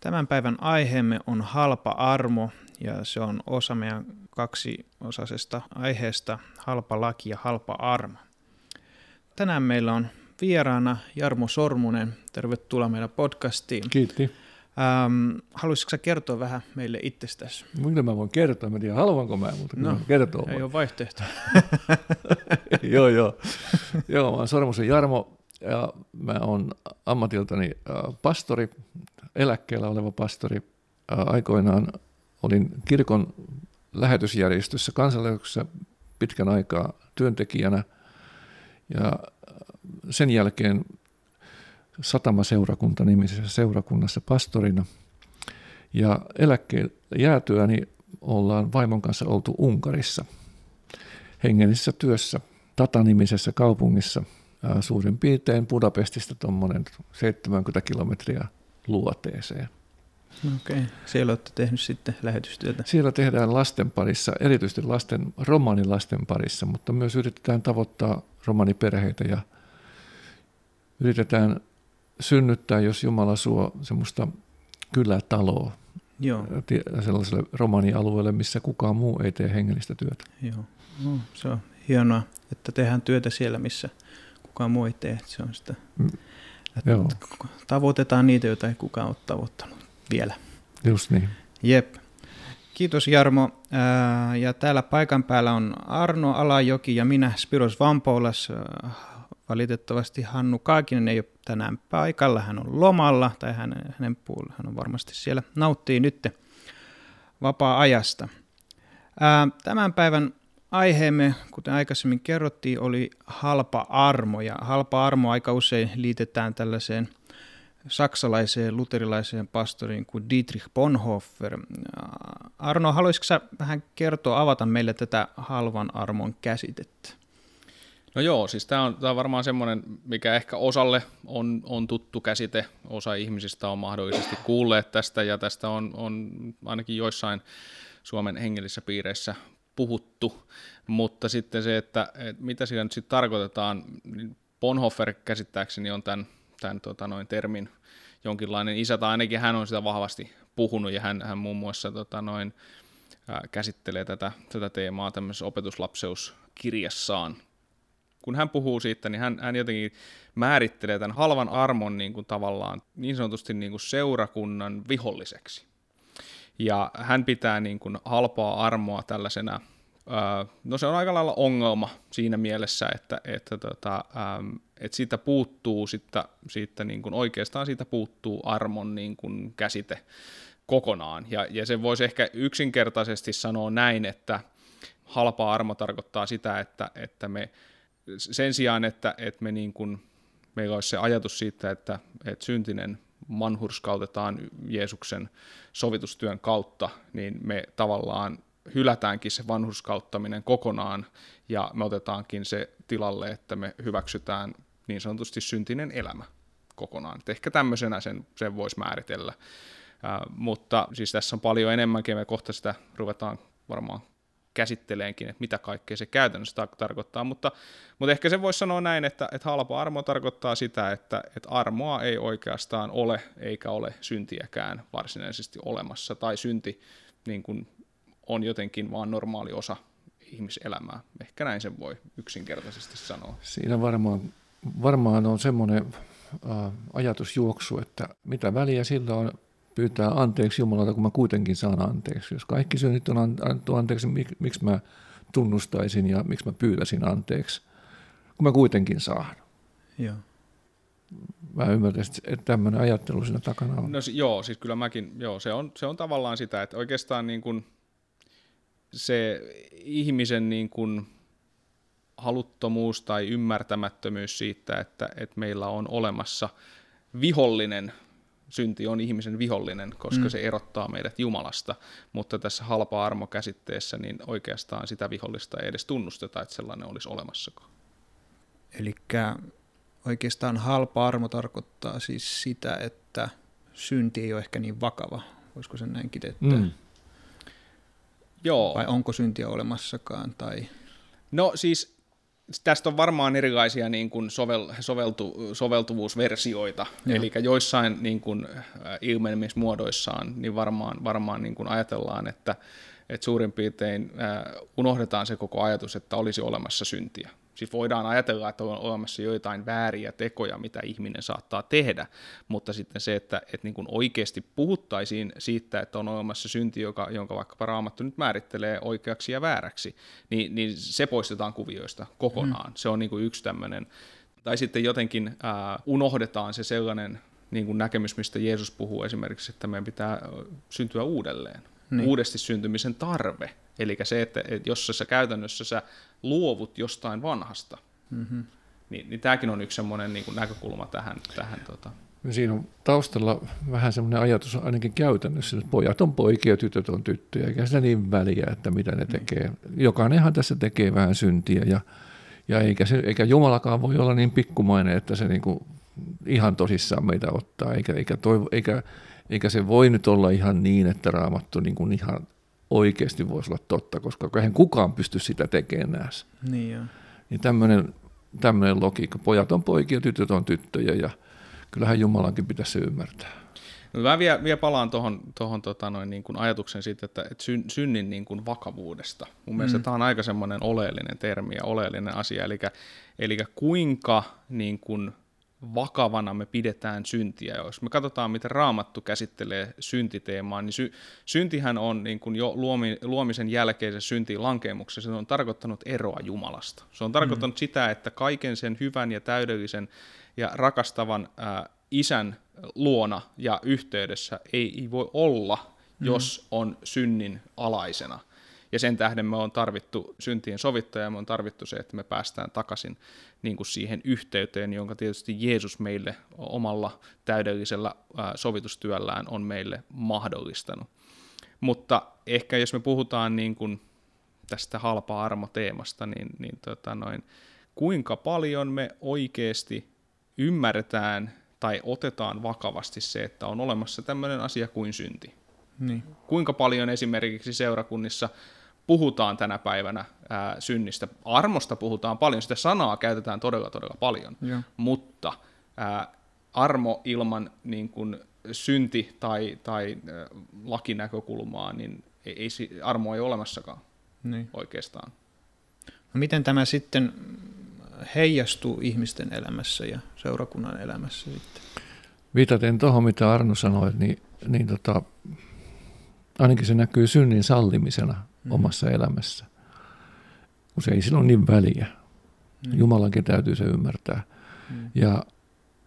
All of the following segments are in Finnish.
Tämän päivän aiheemme on halpa armo ja se on osa meidän kaksiosaisesta aiheesta halpa laki ja halpa armo. Tänään meillä on vieraana Jarmo Sormunen. Tervetuloa meidän podcastiin. Kiitti. Ähm, haluaisitko kertoa vähän meille itsestäsi? Mitä mä voin kertoa? Mä tiedän, haluanko mä, mutta no, kertoo. Ei ole vaihtoehto. joo, joo. joo, mä oon Sormusen Jarmo ja mä oon ammatiltani pastori, eläkkeellä oleva pastori. Aikoinaan olin kirkon lähetysjärjestössä kansanlähetyksessä pitkän aikaa työntekijänä ja sen jälkeen Satama-seurakunta nimisessä seurakunnassa pastorina. Ja eläkkeen jäätyäni ollaan vaimon kanssa oltu Unkarissa hengellisessä työssä Tata-nimisessä kaupungissa suurin piirtein Budapestista tuommoinen 70 kilometriä luoteeseen. Okei, siellä olette tehnyt sitten lähetystyötä. Siellä tehdään lasten parissa, erityisesti lasten, romanilasten parissa, mutta myös yritetään tavoittaa romaniperheitä ja yritetään synnyttää, jos Jumala suo semmoista kylätaloa Joo. sellaiselle romanialueelle, missä kukaan muu ei tee hengellistä työtä. Joo, no, se on hienoa, että tehdään työtä siellä, missä kukaan ei tee. Se on sitä mm. Että Joo. Tavoitetaan niitä, joita ei kukaan ole tavoittanut vielä. Just niin. Jep. Kiitos Jarmo. Ja täällä paikan päällä on Arno Alajoki ja minä Spiros Vampoulas. Valitettavasti Hannu Kaakinen ei ole tänään paikalla. Hän on lomalla, tai hänen, hänen puolella. Hän on varmasti siellä nauttii nyt vapaa-ajasta. Tämän päivän aiheemme, kuten aikaisemmin kerrottiin, oli halpa armo. Ja halpa armo aika usein liitetään tällaiseen saksalaiseen luterilaiseen pastoriin kuin Dietrich Bonhoeffer. Arno, haluaisitko sä vähän kertoa, avata meille tätä halvan armon käsitettä? No joo, siis tämä on, on varmaan semmoinen, mikä ehkä osalle on, on tuttu käsite. Osa ihmisistä on mahdollisesti kuulleet tästä ja tästä on, on ainakin joissain Suomen hengellisissä piireissä puhuttu, mutta sitten se, että, että mitä siinä nyt sitten tarkoitetaan, niin Bonhoeffer käsittääkseni on tämän, tämän tota noin, termin jonkinlainen isä, tai ainakin hän on sitä vahvasti puhunut, ja hän, hän muun muassa tota noin, ää, käsittelee tätä, tätä teemaa tämmöisessä opetuslapseuskirjassaan. Kun hän puhuu siitä, niin hän, hän jotenkin määrittelee tämän halvan armon niin kuin tavallaan niin sanotusti niin kuin seurakunnan viholliseksi. Ja hän pitää niin kuin halpaa armoa tällaisena, no se on aika lailla ongelma siinä mielessä, että, että, tota, että siitä puuttuu, siitä, siitä niin kuin oikeastaan siitä puuttuu armon niin kuin käsite kokonaan. Ja, ja se voisi ehkä yksinkertaisesti sanoa näin, että halpa armo tarkoittaa sitä, että, että me sen sijaan, että, että me niin kuin, meillä olisi se ajatus siitä, että, että syntinen manhurskautetaan Jeesuksen sovitustyön kautta, niin me tavallaan hylätäänkin se vanhurskauttaminen kokonaan ja me otetaankin se tilalle, että me hyväksytään niin sanotusti syntinen elämä kokonaan. Et ehkä tämmöisenä sen, sen voisi määritellä. Äh, mutta siis tässä on paljon enemmänkin, me kohta sitä ruvetaan varmaan käsitteleenkin, että mitä kaikkea se käytännössä tarkoittaa, mutta, mutta ehkä se voisi sanoa näin, että, että halpa armo tarkoittaa sitä, että, että armoa ei oikeastaan ole, eikä ole syntiäkään varsinaisesti olemassa, tai synti niin kuin on jotenkin vaan normaali osa ihmiselämää. Ehkä näin sen voi yksinkertaisesti sanoa. Siinä varmaan, varmaan on semmoinen äh, ajatusjuoksu, että mitä väliä sillä on, pyytää anteeksi Jumalalta, kun mä kuitenkin saan anteeksi. Jos kaikki synnit on annettu anteeksi, mik, miksi mä tunnustaisin ja miksi mä pyytäisin anteeksi, kun mä kuitenkin saan. Joo. Mä ymmärrän, että tämmöinen ajattelu siinä takana on. No joo, siis kyllä mäkin, joo, se on, se on tavallaan sitä, että oikeastaan niin kuin se ihmisen niin kuin haluttomuus tai ymmärtämättömyys siitä, että, että meillä on olemassa vihollinen, synti on ihmisen vihollinen, koska mm. se erottaa meidät Jumalasta, mutta tässä halpa armo-käsitteessä niin oikeastaan sitä vihollista ei edes tunnusteta, että sellainen olisi olemassakaan. Eli oikeastaan halpa armo tarkoittaa siis sitä, että synti ei ole ehkä niin vakava, voisiko sen näin kiteyttää? Mm. Joo. Vai onko syntiä olemassakaan? Tai... No siis tästä on varmaan erilaisia niin kuin sovel, soveltu, soveltuvuusversioita, Joo. eli joissain niin kuin, äh, ilmenemismuodoissaan niin varmaan, varmaan niin kuin ajatellaan, että, että suurin piirtein äh, unohdetaan se koko ajatus, että olisi olemassa syntiä. Siis voidaan ajatella, että on olemassa joitain vääriä tekoja, mitä ihminen saattaa tehdä, mutta sitten se, että, että niin kuin oikeasti puhuttaisiin siitä, että on olemassa synti, joka, jonka vaikkapa Raamattu nyt määrittelee oikeaksi ja vääräksi, niin, niin se poistetaan kuvioista kokonaan. Mm. Se on niin kuin yksi tämmöinen, tai sitten jotenkin äh, unohdetaan se sellainen niin kuin näkemys, mistä Jeesus puhuu esimerkiksi, että meidän pitää syntyä uudelleen. Niin. Uudesti syntymisen tarve. Eli se, että, että jos sä käytännössä sä luovut jostain vanhasta, mm-hmm. niin, niin tämäkin on yksi semmoinen niin näkökulma tähän. tähän tota. Siinä on taustalla vähän semmoinen ajatus ainakin käytännössä, että pojat on poikia, tytöt on tyttöjä, eikä sitä niin väliä, että mitä ne niin. tekee. Mm. Jokainenhan tässä tekee vähän syntiä ja, ja eikä, se, eikä Jumalakaan voi olla niin pikkumainen, että se niin kuin ihan tosissaan meitä ottaa, eikä, eikä, toivo, eikä, eikä se voi nyt olla ihan niin, että raamattu niin kuin ihan oikeasti voisi olla totta, koska eihän kukaan pysty sitä tekemään Niin, joo. niin tämmöinen, tämmöinen logiikka. Pojat on poikia, tytöt on tyttöjä ja kyllähän Jumalankin pitäisi se ymmärtää. No mä vielä, vielä palaan tuohon tohon, tota noin, niin kuin ajatuksen siitä, että, että syn, synnin niin kuin vakavuudesta. Mun mm. mielestä tämä on aika semmoinen oleellinen termi ja oleellinen asia, eli, eli kuinka niin kuin, vakavana me pidetään syntiä. Jos me katsotaan, miten Raamattu käsittelee syntiteemaa, niin sy- syntihän on niin kuin jo luomi, luomisen jälkeisen syntiin lankeemuksessa, se on tarkoittanut eroa Jumalasta. Se on tarkoittanut mm. sitä, että kaiken sen hyvän ja täydellisen ja rakastavan ää, isän luona ja yhteydessä ei, ei voi olla, mm. jos on synnin alaisena. Ja sen tähden me on tarvittu syntien sovittaja, me on tarvittu se, että me päästään takaisin niin kuin siihen yhteyteen, jonka tietysti Jeesus meille omalla täydellisellä sovitustyöllään on meille mahdollistanut. Mutta ehkä jos me puhutaan niin kuin tästä halpa-armo-teemasta, niin, niin tota noin, kuinka paljon me oikeasti ymmärretään tai otetaan vakavasti se, että on olemassa tämmöinen asia kuin synti. Niin. Kuinka paljon esimerkiksi seurakunnissa puhutaan tänä päivänä ää, synnistä. Armosta puhutaan paljon, sitä sanaa käytetään todella todella paljon, ja. mutta ää, armo ilman niin kuin, synti- tai, tai ää, lakinäkökulmaa, niin ei, ei, armo ei ole olemassakaan niin. oikeastaan. No miten tämä sitten heijastuu ihmisten elämässä ja seurakunnan elämässä sitten? Viitaten tuohon, mitä Arno sanoi, niin, niin tota, ainakin se näkyy synnin sallimisena mm. omassa elämässä. Kun se ei silloin niin väliä. Mm. Jumalankin täytyy se ymmärtää. Mm. Ja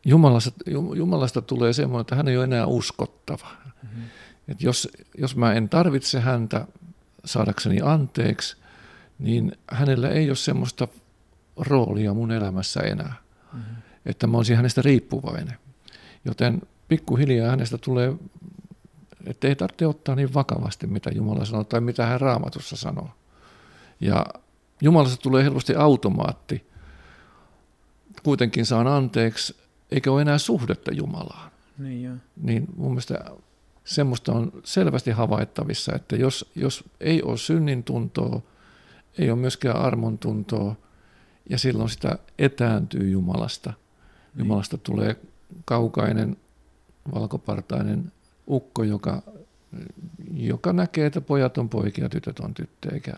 Jumalasta, Jumalasta tulee semmoinen, että hän ei ole enää uskottava. Mm-hmm. Et jos, jos mä en tarvitse häntä saadakseni anteeksi, niin hänellä ei ole semmoista roolia mun elämässä enää. Mm-hmm. Että mä olisin hänestä riippuvainen. Joten pikkuhiljaa hänestä tulee että ei tarvitse ottaa niin vakavasti, mitä Jumala sanoo tai mitä hän raamatussa sanoo. Ja Jumalasta tulee helposti automaatti. Kuitenkin saan anteeksi, eikä ole enää suhdetta Jumalaan. Niin, jo. niin mun mielestä semmoista on selvästi havaittavissa, että jos, jos ei ole synnin tuntoa, ei ole myöskään armon tuntoa, ja silloin sitä etääntyy Jumalasta. Niin. Jumalasta tulee kaukainen, valkopartainen ukko, joka, joka näkee, että pojat on poikia, tytöt on tyttöjä, eikä,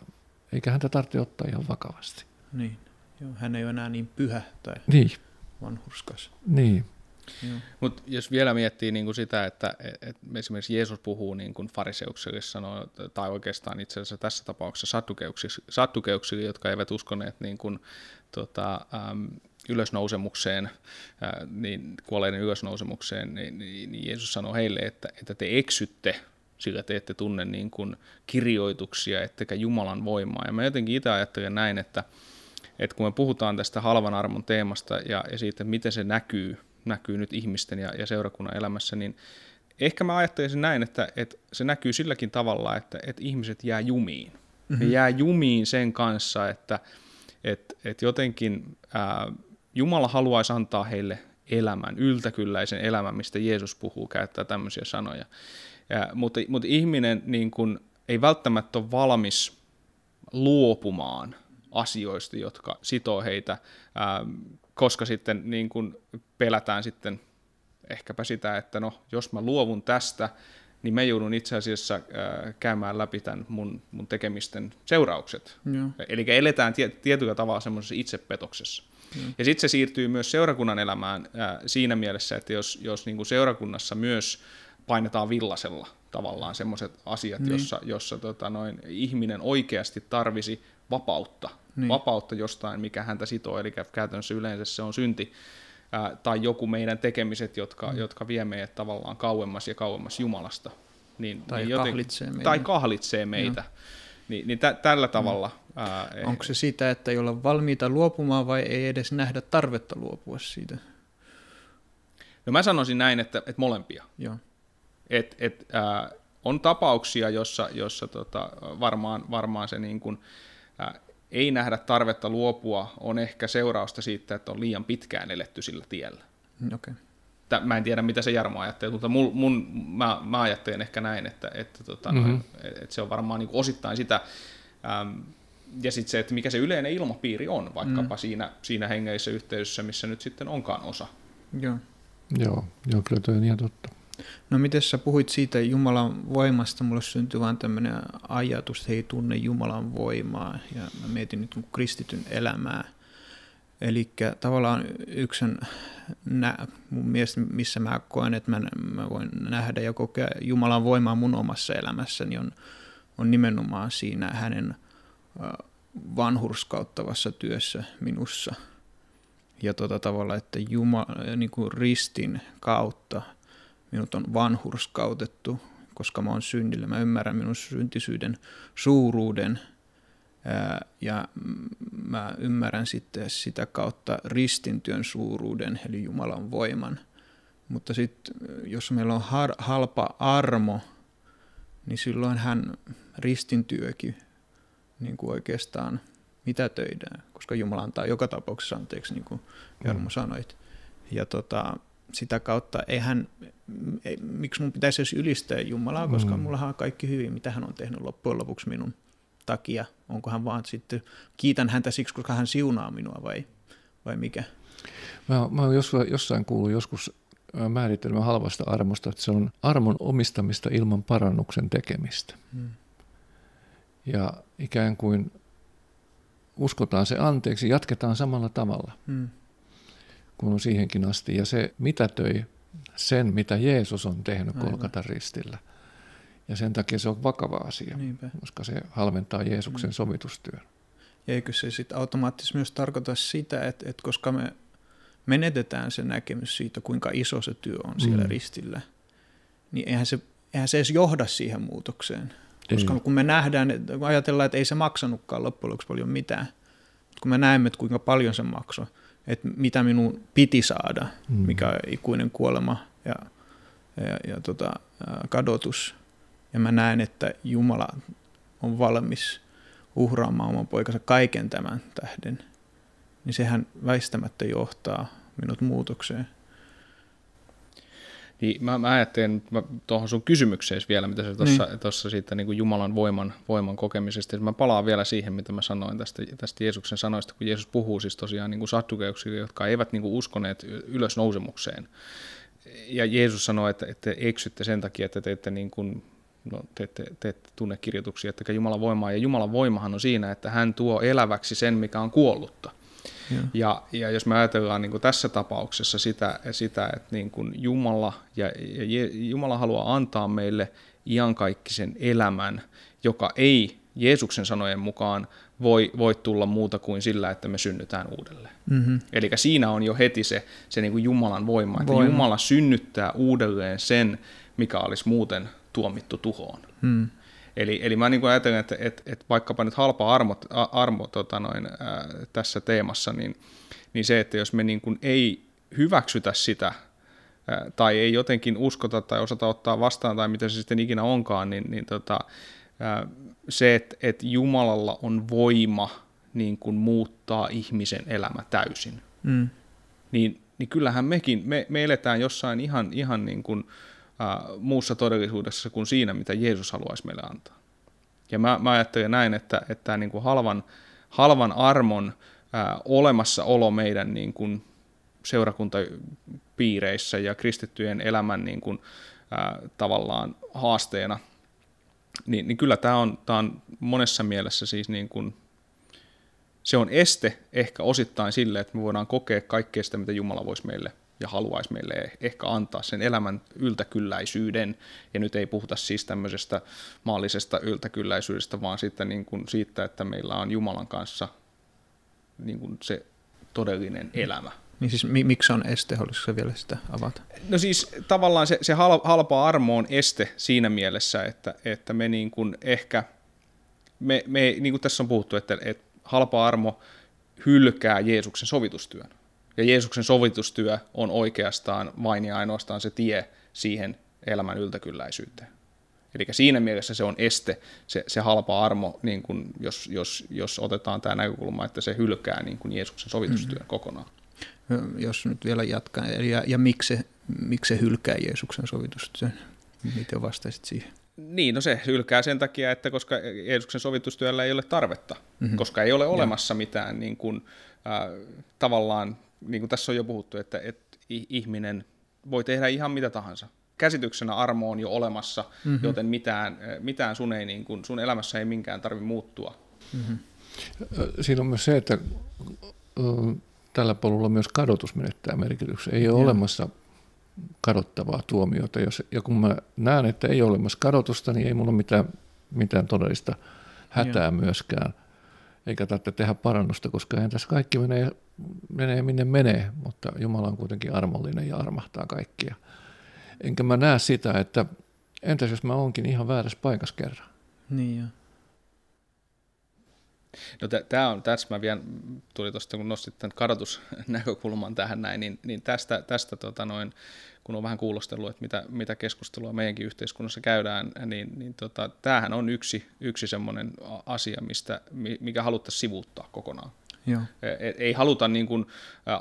eikä häntä tarvitse ottaa ihan vakavasti. Niin, Joo, hän ei ole enää niin pyhä tai niin. vanhurskas. Niin. Mutta jos vielä miettii niin kuin sitä, että et esimerkiksi Jeesus puhuu niin kuin fariseuksille sanoo, tai oikeastaan itse asiassa tässä tapauksessa sattukeuksille, jotka eivät uskoneet niin kuin, tota, äm, ylösnousemukseen, niin kuolleiden ylösnousemukseen, niin, niin, niin Jeesus sanoo heille, että, että te eksytte sillä te ette tunne niin kuin kirjoituksia, ettekä Jumalan voimaa. Ja mä jotenkin itse ajattelen näin, että, että kun me puhutaan tästä halvan armon teemasta ja, ja siitä, miten se näkyy, näkyy nyt ihmisten ja, ja seurakunnan elämässä, niin ehkä mä ajattelisin näin, että, että se näkyy silläkin tavalla, että, että ihmiset jää jumiin. Mm-hmm. He jää jumiin sen kanssa, että, että, että jotenkin ää, Jumala haluaisi antaa heille elämän, yltäkylläisen elämän, mistä Jeesus puhuu, käyttää tämmöisiä sanoja. Ja, mutta, mutta ihminen niin kuin, ei välttämättä ole valmis luopumaan asioista, jotka sitoo heitä, ää, koska sitten niin kuin pelätään sitten ehkäpä sitä, että no, jos mä luovun tästä, niin mä joudun itse asiassa ää, käymään läpi tämän mun, mun tekemisten seuraukset. Eli eletään tie, tietyllä tavalla semmoisessa itsepetoksessa. Mm. Ja sitten se siirtyy myös seurakunnan elämään ää, siinä mielessä, että jos, jos niin kuin seurakunnassa myös painetaan villasella tavallaan semmoiset asiat, niin. jossa, jossa tota noin, ihminen oikeasti tarvisi vapautta, niin. vapautta jostain, mikä häntä sitoo, eli käytännössä yleensä se on synti, ää, tai joku meidän tekemiset, jotka, mm. jotka vie meidät tavallaan kauemmas ja kauemmas Jumalasta. Niin, tai, niin joten, kahlitsee meitä. tai kahlitsee meitä. No. Niin, niin tä, tällä tavalla... Mm. Ää, Onko se sitä, että ei olla valmiita luopumaan vai ei edes nähdä tarvetta luopua siitä? No mä sanoisin näin, että, että molempia. Joo. Et, et, ää, on tapauksia, jossa, jossa tota, varmaan, varmaan se niin kuin, ää, ei nähdä tarvetta luopua, on ehkä seurausta siitä, että on liian pitkään eletty sillä tiellä. Mm, okay. Mä en tiedä, mitä se Jarmo ajattelee, mutta mun, mun, mä, mä ajattelen ehkä näin, että, että, tota, mm-hmm. että se on varmaan niin osittain sitä, äm, ja sitten se, että mikä se yleinen ilmapiiri on, vaikkapa mm. siinä, siinä hengeisessä yhteydessä, missä nyt sitten onkaan osa. Joo. Joo, joo kyllä toi on ihan totta. No miten sä puhuit siitä Jumalan voimasta, mulle syntyi vaan tämmöinen ajatus, että he ei tunne Jumalan voimaa ja mä mietin nyt kristityn elämää. Eli tavallaan yksi nä, mun mielestä, missä mä koen, että mä, mä voin nähdä ja kokea Jumalan voimaa mun omassa elämässäni, on, on nimenomaan siinä hänen vanhurskauttavassa työssä minussa. Ja tota tavalla, että Jumala, niin kuin ristin kautta minut on vanhurskautettu, koska mä oon synnillä. Mä ymmärrän minun syntisyyden suuruuden ja mä ymmärrän sitten sitä kautta ristintyön suuruuden, eli Jumalan voiman. Mutta sitten jos meillä on har, halpa armo, niin silloin hän ristintyökin niin kuin oikeastaan töidään, koska Jumala antaa joka tapauksessa anteeksi, niin kuin Jarmo mm. sanoit. Ja tota, sitä kautta eihän, ei, miksi mun pitäisi edes ylistää Jumalaa, koska mm. mullahan on kaikki hyvin, mitä hän on tehnyt loppujen lopuksi minun takia. Onko hän vaan sitten, kiitän häntä siksi, koska hän siunaa minua vai, vai mikä? Mä, mä oon jossain, jossain kuullut joskus määritelmä halvasta armosta, että se on armon omistamista ilman parannuksen tekemistä. Hmm. Ja ikään kuin uskotaan se anteeksi, jatketaan samalla tavalla. Hmm kuin on siihenkin asti. Ja se mitätöi sen, mitä Jeesus on tehnyt Kolkatan ristillä. Ja sen takia se on vakava asia, Niinpä. koska se halventaa Jeesuksen mm. sovitustyön. Ja eikö se sitten automaattisesti myös tarkoita sitä, että, että koska me menetetään se näkemys siitä, kuinka iso se työ on siellä mm. ristillä, niin eihän se, eihän se edes johda siihen muutokseen. Koska ei. kun me nähdään, kun ajatellaan, että ei se maksanutkaan loppujen lopuksi paljon mitään, kun me näemme, että kuinka paljon se maksoi, että mitä minun piti saada, mm. mikä on ikuinen kuolema ja, ja, ja tota, kadotus. Ja mä näen, että Jumala on valmis uhraamaan oman poikansa kaiken tämän tähden, niin sehän väistämättä johtaa minut muutokseen. Niin mä, mä ajattelen tuohon sun kysymykseen vielä, mitä sä tuossa niin. siitä niin kuin Jumalan voiman, voiman kokemisesta. Mä palaan vielä siihen, mitä mä sanoin tästä, tästä Jeesuksen sanoista, kun Jeesus puhuu siis tosiaan niin kuin jotka eivät niin kuin uskoneet ylösnousemukseen. Ja Jeesus sanoi, että, että eksytte sen takia, että te ette, niin kuin, no, te, ette, te ette tunne kirjoituksia, että Jumalan voimaa. Ja Jumalan voimahan on siinä, että hän tuo eläväksi sen, mikä on kuollutta. Ja, ja jos me ajatellaan niin kuin tässä tapauksessa sitä, sitä että niin kuin Jumala, ja, ja Jumala haluaa antaa meille iankaikkisen elämän, joka ei Jeesuksen sanojen mukaan voi, voi tulla muuta kuin sillä, että me synnytään uudelleen. Mm-hmm. Eli siinä on jo heti se, se niin kuin Jumalan voima, että voima. Jumala synnyttää uudelleen sen, mikä olisi muuten tuomittu tuhoon. Mm. Eli, eli mä niin ajattelen, että, että, että vaikkapa nyt halpa armo, armo tota noin, ää, tässä teemassa, niin, niin se, että jos me niin kuin ei hyväksytä sitä, ää, tai ei jotenkin uskota tai osata ottaa vastaan, tai mitä se sitten ikinä onkaan, niin, niin tota, ää, se, että, että Jumalalla on voima niin kuin muuttaa ihmisen elämä täysin, mm. niin, niin kyllähän mekin, me, me eletään jossain ihan, ihan niin kuin, äh, muussa todellisuudessa kuin siinä, mitä Jeesus haluaisi meille antaa. Ja mä, mä ajattelen näin, että, että niin kuin halvan, halvan armon äh, olemassaolo meidän niin kuin seurakuntapiireissä ja kristittyjen elämän niin kuin, äh, tavallaan haasteena, niin, niin kyllä tämä on, tämä on monessa mielessä siis niin kuin, se on este ehkä osittain sille, että me voidaan kokea kaikkea sitä, mitä Jumala voisi meille ja haluaisi meille ehkä antaa sen elämän yltäkylläisyyden. Ja nyt ei puhuta siis tämmöisestä maallisesta yltäkylläisyydestä, vaan sitten niin kuin siitä, että meillä on Jumalan kanssa niin kuin se todellinen elämä. Niin siis mi- miksi on este, haluaisitko vielä sitä avata? No siis tavallaan se, se halpa armo on este siinä mielessä, että, että me niin kuin ehkä, me, me, niin kuin tässä on puhuttu, että, että halpa armo hylkää Jeesuksen sovitustyön. Ja Jeesuksen sovitustyö on oikeastaan vain ja ainoastaan se tie siihen elämän yltäkylläisyyteen. Eli siinä mielessä se on este, se, se halpa armo, niin kun jos, jos, jos otetaan tämä näkökulma, että se hylkää niin kun Jeesuksen sovitustyön mm-hmm. kokonaan. Jos nyt vielä jatkan, ja, ja miksi, se, miksi se hylkää Jeesuksen sovitustyön? Miten vastaisit siihen? Niin, no se hylkää sen takia, että koska Jeesuksen sovitustyöllä ei ole tarvetta, mm-hmm. koska ei ole olemassa ja. mitään niin kuin, äh, tavallaan niin kuin tässä on jo puhuttu, että, että ihminen voi tehdä ihan mitä tahansa. Käsityksenä armo on jo olemassa, mm-hmm. joten mitään, mitään sun, ei, niin kuin, sun elämässä ei minkään tarvitse muuttua. Mm-hmm. Siinä on myös se, että tällä polulla myös kadotus menettää merkityksen. Ei ole Joo. olemassa kadottavaa tuomiota. Jos, ja kun mä näen, että ei ole olemassa kadotusta, niin ei mulla ole mitään, mitään todellista hätää Joo. myöskään. Eikä tarvitse tehdä parannusta, koska eihän tässä kaikki menee menee minne menee, mutta Jumala on kuitenkin armollinen ja armahtaa kaikkia. Enkä mä näe sitä, että entäs jos mä oonkin ihan väärässä paikassa kerran. Niin jo. No tämä on, tässä mä vielä, tuli tuosta kun nostit tämän kadotusnäkökulman tähän näin, niin, niin tästä, tästä tota noin, kun on vähän kuulostellut, että mitä, mitä keskustelua meidänkin yhteiskunnassa käydään, niin, niin tota, tämähän on yksi, yksi semmoinen asia, mistä, mikä haluttaisiin sivuuttaa kokonaan. Joo. E, ei haluta niin kuin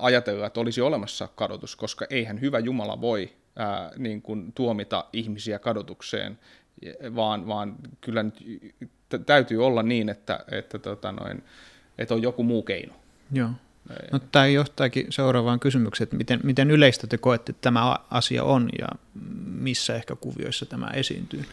ajatella, että olisi olemassa kadotus, koska eihän hyvä Jumala voi ää, niin kuin tuomita ihmisiä kadotukseen, vaan, vaan kyllä nyt täytyy olla niin, että, että, tota noin, että on joku muu keino. Joo. No, tämä johtaakin seuraavaan kysymykseen, että miten, miten yleistä te koette, että tämä asia on ja missä ehkä kuvioissa tämä esiintyy?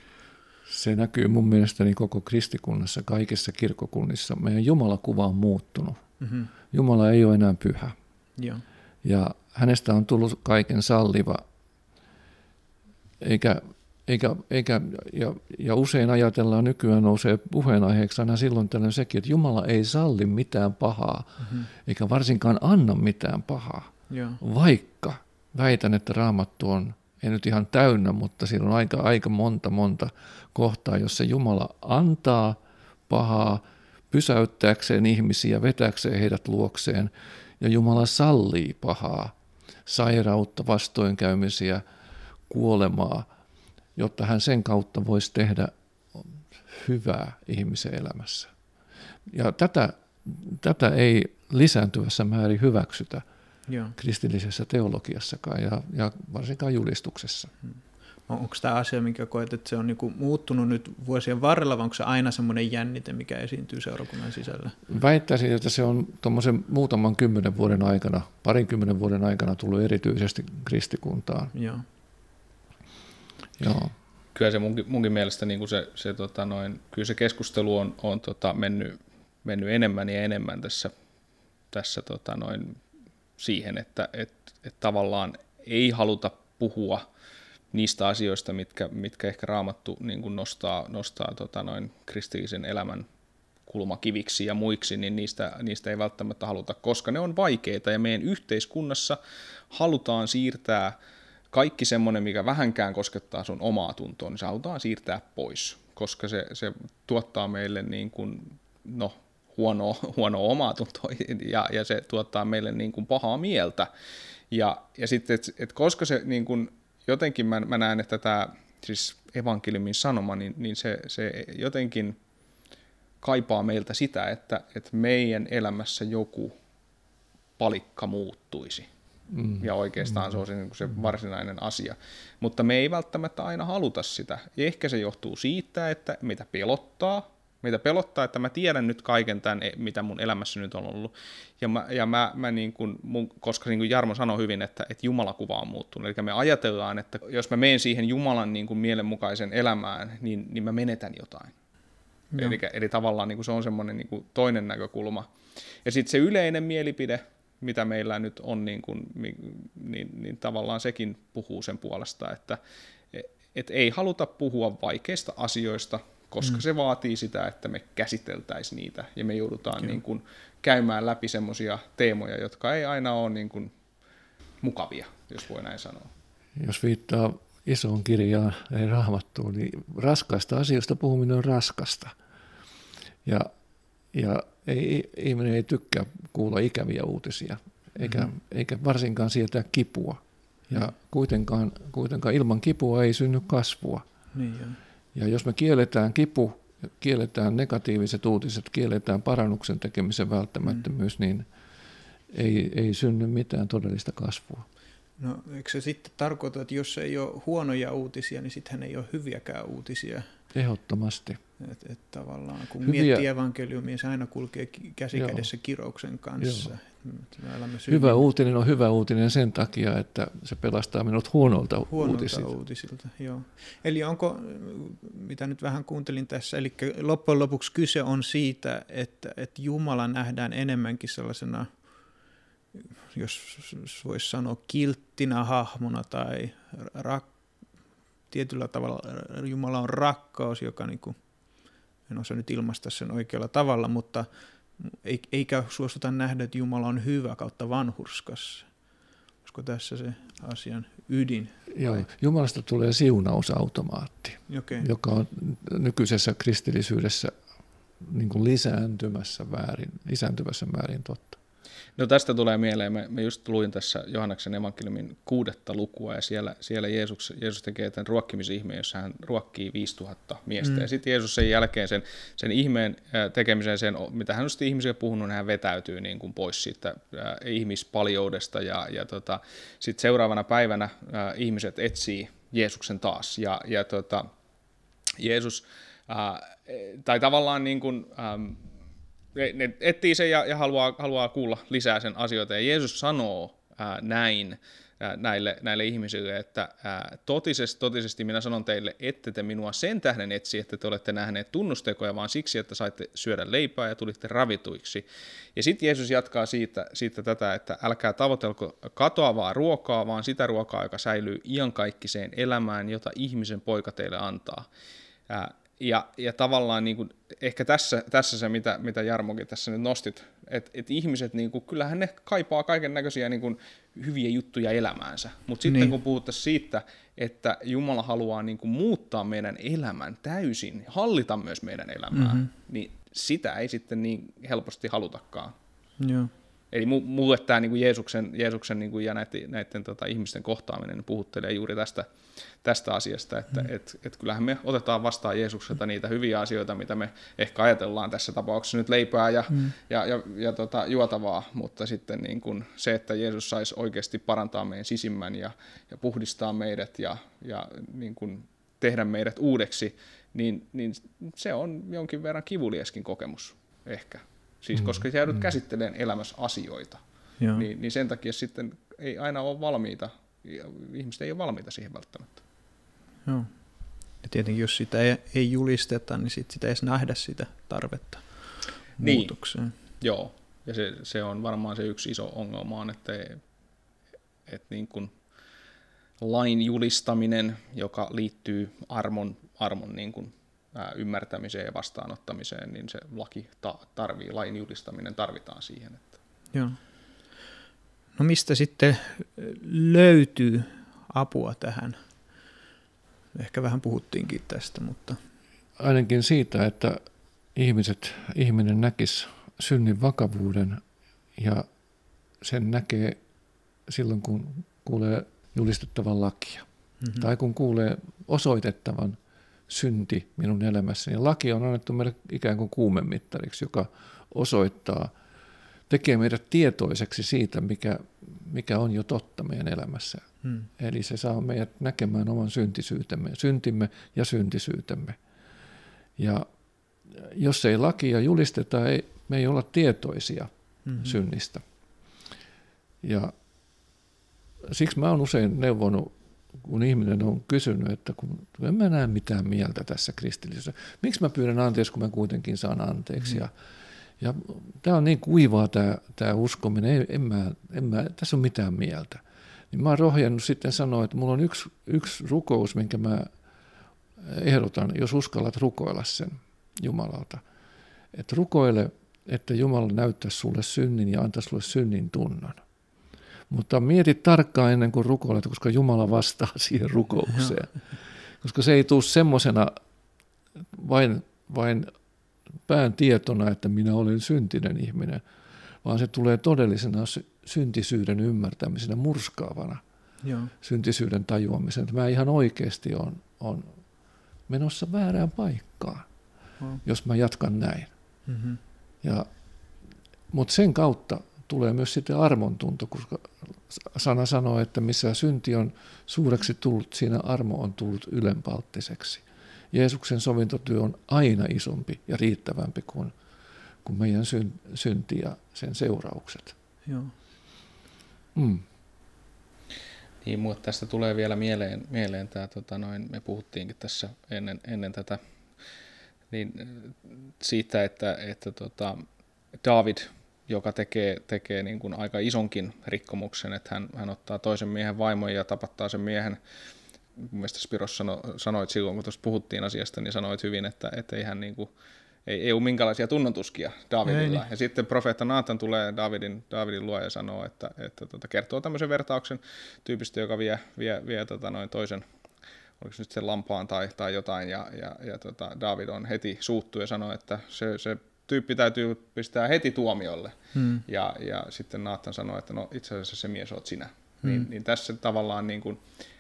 Se näkyy mun mielestäni koko kristikunnassa, kaikissa kirkokunnissa. Meidän Jumalakuva on muuttunut. Mm-hmm. Jumala ei ole enää pyhä. Joo. Ja hänestä on tullut kaiken salliva. Eikä, eikä, eikä, ja, ja usein ajatellaan, nykyään nousee puheenaiheeksi aina silloin tällöin sekin, että Jumala ei salli mitään pahaa, mm-hmm. eikä varsinkaan anna mitään pahaa. Joo. Vaikka väitän, että raamattu on, ei nyt ihan täynnä, mutta siinä on aika, aika monta, monta kohtaa, jossa Jumala antaa pahaa, pysäyttääkseen ihmisiä, vetäkseen heidät luokseen. Ja Jumala sallii pahaa, sairautta, vastoinkäymisiä, kuolemaa, jotta hän sen kautta voisi tehdä hyvää ihmisen elämässä. Ja tätä, tätä ei lisääntyvässä määrin hyväksytä Joo. kristillisessä teologiassakaan ja, ja varsinkaan julistuksessa. Hmm onko tämä asia, minkä koet, että se on niinku muuttunut nyt vuosien varrella, vai onko se aina semmoinen jännite, mikä esiintyy seurakunnan sisällä? Väittäisin, että se on tuommoisen muutaman kymmenen vuoden aikana, parinkymmenen vuoden aikana tullut erityisesti kristikuntaan. Joo. Joo. Kyllä se munkin, munkin mielestä niin kuin se, se, tota noin, kyllä se keskustelu on, on tota mennyt, mennyt enemmän ja enemmän tässä tässä tota noin, siihen, että et, et tavallaan ei haluta puhua niistä asioista, mitkä, mitkä ehkä raamattu niin kuin nostaa, nostaa tota noin kristillisen elämän kulmakiviksi ja muiksi, niin niistä, niistä ei välttämättä haluta, koska ne on vaikeita ja meidän yhteiskunnassa halutaan siirtää kaikki semmoinen, mikä vähänkään koskettaa sun omaa tuntoa, niin se halutaan siirtää pois, koska se, se tuottaa meille niin kuin, no, huonoa, huonoa omaa tuntoa ja, ja se tuottaa meille niin kuin pahaa mieltä. Ja, ja sitten, että et koska se niin kuin, jotenkin mä, mä näen, että tämä siis evankeliumin sanoma, niin, niin se, se jotenkin kaipaa meiltä sitä, että, että meidän elämässä joku palikka muuttuisi. Mm. Ja oikeastaan mm. se on se, niin se varsinainen asia. Mutta me ei välttämättä aina haluta sitä. Ehkä se johtuu siitä, että mitä pelottaa, Meitä pelottaa, että mä tiedän nyt kaiken tämän, e, mitä mun elämässä nyt on ollut. Ja mä, ja mä, mä niin kuin, mun, koska niin kuin Jarmo sanoi hyvin, että, että Jumalakuva on muuttunut. Eli me ajatellaan, että jos mä menen siihen Jumalan niin kuin mielenmukaisen elämään, niin, niin mä menetän jotain. Eli, eli tavallaan niin kuin se on semmoinen niin kuin toinen näkökulma. Ja sitten se yleinen mielipide, mitä meillä nyt on, niin, kuin, niin, niin, niin tavallaan sekin puhuu sen puolesta, että et ei haluta puhua vaikeista asioista, koska mm. se vaatii sitä, että me käsiteltäisiin niitä ja me joudutaan niin kuin käymään läpi semmoisia teemoja, jotka ei aina ole niin kuin mukavia, jos voi näin sanoa. Jos viittaa isoon kirjaan, ei raamattuun, niin raskaista asioista puhuminen on raskasta. Ja, ja ei, ihminen ei tykkää kuulla ikäviä uutisia, eikä, mm-hmm. eikä varsinkaan sietää kipua. Ja mm. kuitenkaan, kuitenkaan ilman kipua ei synny kasvua. Niin jo. Ja jos me kielletään kipu, kielletään negatiiviset uutiset, kielletään parannuksen tekemisen välttämättömyys, mm. niin ei, ei synny mitään todellista kasvua. No eikö se sitten tarkoita, että jos ei ole huonoja uutisia, niin sittenhän ei ole hyviäkään uutisia? Ehdottomasti. Et, et tavallaan, kun Hyviä... miettii evankeliumia, se aina kulkee käsi kädessä kirouksen kanssa. Joo. Hyvä uutinen on hyvä uutinen sen takia, että se pelastaa minut huonolta, huonolta uutisilta. uutisilta joo. Eli onko, mitä nyt vähän kuuntelin tässä, eli loppujen lopuksi kyse on siitä, että, että Jumala nähdään enemmänkin sellaisena, jos voisi sanoa kilttinä hahmona tai rak, tietyllä tavalla Jumala on rakkaus, joka niin kuin, en osaa nyt ilmaista sen oikealla tavalla, mutta eikä suostuta nähdä, että Jumala on hyvä kautta vanhurskas. Olisiko tässä se asian ydin? Joo, Jumalasta tulee siunausautomaatti, okay. joka on nykyisessä kristillisyydessä niin kuin lisääntymässä määrin, lisääntyvässä määrin totta. No tästä tulee mieleen, me, me just luin tässä Johanneksen evankeliumin kuudetta lukua, ja siellä, siellä Jeesus, Jeesus tekee tämän ruokkimisihmeen, jossa hän ruokkii 5000 miestä, mm. ja sitten Jeesus sen jälkeen sen, sen ihmeen tekemisen, sen, mitä hän on sitten ihmisiä puhunut, niin hän vetäytyy niin kuin pois siitä äh, ihmispaljoudesta, ja, ja tota, sitten seuraavana päivänä äh, ihmiset etsii Jeesuksen taas, ja, ja tota, Jeesus, äh, tai tavallaan niin kuin, ähm, ne etsii sen ja, ja haluaa, haluaa kuulla lisää sen asioita. Ja Jeesus sanoo ää, näin ää, näille, näille ihmisille, että ää, totisesti, totisesti minä sanon teille, ette te minua sen tähden etsi, että te olette nähneet tunnustekoja, vaan siksi, että saitte syödä leipää ja tulitte ravituiksi. Ja sitten Jeesus jatkaa siitä, siitä tätä, että älkää tavoitelko katoavaa ruokaa, vaan sitä ruokaa, joka säilyy iankaikkiseen elämään, jota ihmisen poika teille antaa. Ää, ja, ja tavallaan niin kuin, ehkä tässä, tässä se, mitä, mitä Jarmokin tässä nyt nostit, että et ihmiset, niin kuin, kyllähän ne kaipaa kaiken näköisiä niin kuin, hyviä juttuja elämäänsä. Mutta sitten niin. kun puhuttaisiin siitä, että Jumala haluaa niin kuin, muuttaa meidän elämän täysin, hallita myös meidän elämää, mm-hmm. niin sitä ei sitten niin helposti halutakaan. Joo. Eli mulle tämä niin kuin Jeesuksen, Jeesuksen niin kuin, ja näiden, näiden tota, ihmisten kohtaaminen niin puhuttelee juuri tästä, tästä asiasta, että mm. et, et kyllähän me otetaan vastaan Jeesukselta niitä hyviä asioita, mitä me ehkä ajatellaan tässä tapauksessa nyt leipää ja, mm. ja, ja, ja tota, juotavaa, mutta sitten niin kuin se, että Jeesus saisi oikeasti parantaa meidän sisimmän ja, ja puhdistaa meidät ja, ja niin kuin tehdä meidät uudeksi, niin, niin se on jonkin verran kivulieskin kokemus ehkä. Siis mm. koska joudut mm. käsittelemään elämässä asioita, niin, niin sen takia sitten ei aina ole valmiita, ihmiset ei ole valmiita siihen välttämättä. Joo. Ja tietenkin jos sitä ei, ei julisteta, niin sit sitä ei edes nähdä sitä tarvetta niin. muutokseen. Joo, Ja se, se on varmaan se yksi iso ongelma on, että, että niin kuin lain julistaminen, joka liittyy armon, armon niin kuin, ymmärtämiseen ja vastaanottamiseen, niin se laki ta- tarvii, lain julistaminen tarvitaan siihen. Että. Joo. No mistä sitten löytyy apua tähän? Ehkä vähän puhuttiinkin tästä, mutta... Ainakin siitä, että ihmiset, ihminen näkisi synnin vakavuuden ja sen näkee silloin, kun kuulee julistettavan lakia. Mm-hmm. Tai kun kuulee osoitettavan synti minun elämässäni. Laki on annettu meille ikään kuin kuumemittariksi, joka osoittaa, tekee meidät tietoiseksi siitä, mikä, mikä on jo totta meidän elämässä. Hmm. Eli se saa meidät näkemään oman syntisyytemme, syntimme ja syntisyytemme. Ja jos ei lakia julisteta, ei, me ei olla tietoisia mm-hmm. synnistä. Ja siksi mä oon usein neuvonut, kun ihminen on kysynyt, että kun en mä näe mitään mieltä tässä kristillisessä, miksi mä pyydän anteeksi, kun mä kuitenkin saan anteeksi. Mm-hmm. Ja, ja tämä on niin kuivaa tämä, tämä uskominen, ei, en mä, en mä, tässä on mitään mieltä. Niin mä oon rohjennut sitten sanoa, että mulla on yksi, yksi rukous, minkä mä ehdotan, jos uskallat rukoilla sen Jumalalta. Että rukoile, että Jumala näyttäisi sulle synnin ja antaisi sulle synnin tunnon. Mutta mieti tarkkaan ennen kuin rukoilet, koska Jumala vastaa siihen rukoukseen. Koska se ei tule semmoisena vain, vain pään tietona, että minä olen syntinen ihminen, vaan se tulee todellisena syntisyyden ymmärtämisenä, murskaavana Joo. syntisyyden tajuamisen. Että mä ihan oikeasti on, on menossa väärään paikkaan, wow. jos mä jatkan näin. Mm-hmm. Ja, mutta sen kautta tulee myös sitten armontunto, koska sana sanoo, että missä synti on suureksi tullut, siinä armo on tullut ylenpalttiseksi. Jeesuksen sovintotyö on aina isompi ja riittävämpi kuin, kuin meidän synti ja sen seuraukset. Joo. Mm. Niin, mutta tästä tulee vielä mieleen, mieleen tämä, tota noin, me puhuttiinkin tässä ennen, ennen tätä, niin siitä, että, että tota, David, joka tekee, tekee niin kuin aika isonkin rikkomuksen, että hän, hän ottaa toisen miehen vaimon ja tapattaa sen miehen, mun mielestä Spiros sano, sanoit silloin, kun tuossa puhuttiin asiasta, niin sanoit hyvin, että, että ei hän niin kuin, ei, ei ole minkälaisia tunnontuskia Davidilla. Ei, niin. Ja sitten profeetta Naatan tulee Davidin, Davidin luo ja sanoo, että, että tota, kertoo tämmöisen vertauksen tyypistä, joka vie, vie, vie tota, noin toisen, oliko se nyt sen lampaan tai, tai jotain, ja, ja, ja tota, David on heti suuttu ja sanoo, että se, se tyyppi täytyy pistää heti tuomiolle. Hmm. Ja, ja sitten Naatan sanoo, että no itse asiassa se mies oot sinä. Hmm. Niin, niin tässä tavallaan niin kuin, ää,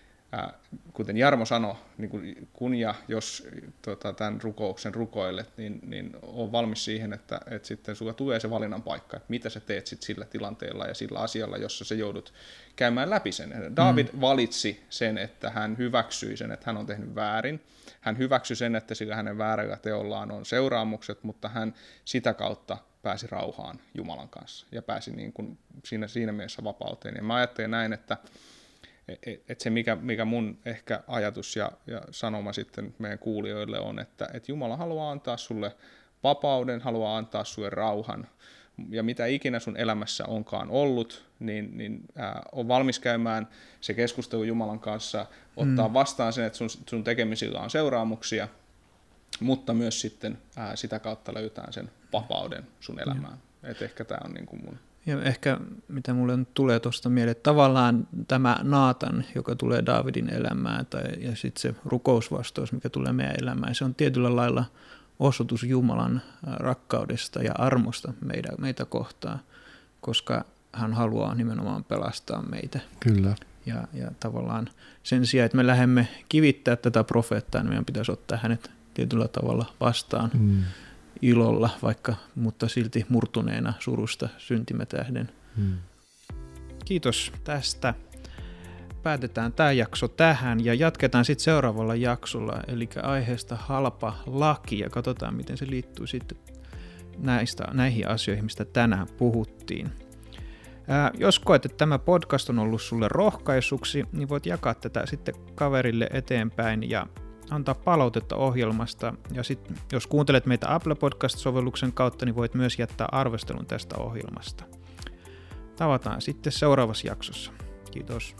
kuten Jarmo sanoi, niin kun, kun ja jos tota, tämän rukouksen rukoilet, niin, niin on valmis siihen, että, että sitten sulla tulee se valinnan paikka, että mitä sä teet sit sillä tilanteella ja sillä asialla, jossa sä joudut käymään läpi sen. David mm. valitsi sen, että hän hyväksyi sen, että hän on tehnyt väärin. Hän hyväksyi sen, että sillä hänen väärällä teollaan on seuraamukset, mutta hän sitä kautta pääsi rauhaan Jumalan kanssa ja pääsi niin kuin siinä, siinä mielessä vapauteen. Ja mä ajattelen näin, että et, et se mikä, mikä mun ehkä ajatus ja, ja sanoma sitten meidän kuulijoille on, että et Jumala haluaa antaa sulle vapauden, haluaa antaa sulle rauhan, ja mitä ikinä sun elämässä onkaan ollut, niin, niin ää, on valmis käymään se keskustelu Jumalan kanssa, ottaa mm. vastaan sen, että sun, sun tekemisillä on seuraamuksia, mutta myös sitten ää, sitä kautta löytää sen vapauden sun elämään. Mm. Et ehkä tämä on niin kuin mun ja ehkä mitä mulle tulee tuosta mieleen, että tavallaan tämä Naatan, joka tulee Davidin elämään, tai, ja sitten se rukousvastaus, mikä tulee meidän elämään, se on tietyllä lailla osoitus Jumalan rakkaudesta ja armosta meitä, meitä kohtaan, koska hän haluaa nimenomaan pelastaa meitä. Kyllä. Ja, ja tavallaan sen sijaan, että me lähdemme kivittää tätä profeettaa, niin meidän pitäisi ottaa hänet tietyllä tavalla vastaan. Mm ilolla, vaikka, mutta silti murtuneena surusta syntimätähden. Hmm. Kiitos tästä. Päätetään tämä jakso tähän ja jatketaan sitten seuraavalla jaksolla, eli aiheesta halpa laki ja katsotaan, miten se liittyy sitten näistä, näihin asioihin, mistä tänään puhuttiin. Ää, jos koet, että tämä podcast on ollut sulle rohkaisuksi, niin voit jakaa tätä sitten kaverille eteenpäin ja antaa palautetta ohjelmasta. Ja sit, jos kuuntelet meitä Apple Podcast-sovelluksen kautta, niin voit myös jättää arvostelun tästä ohjelmasta. Tavataan sitten seuraavassa jaksossa. Kiitos.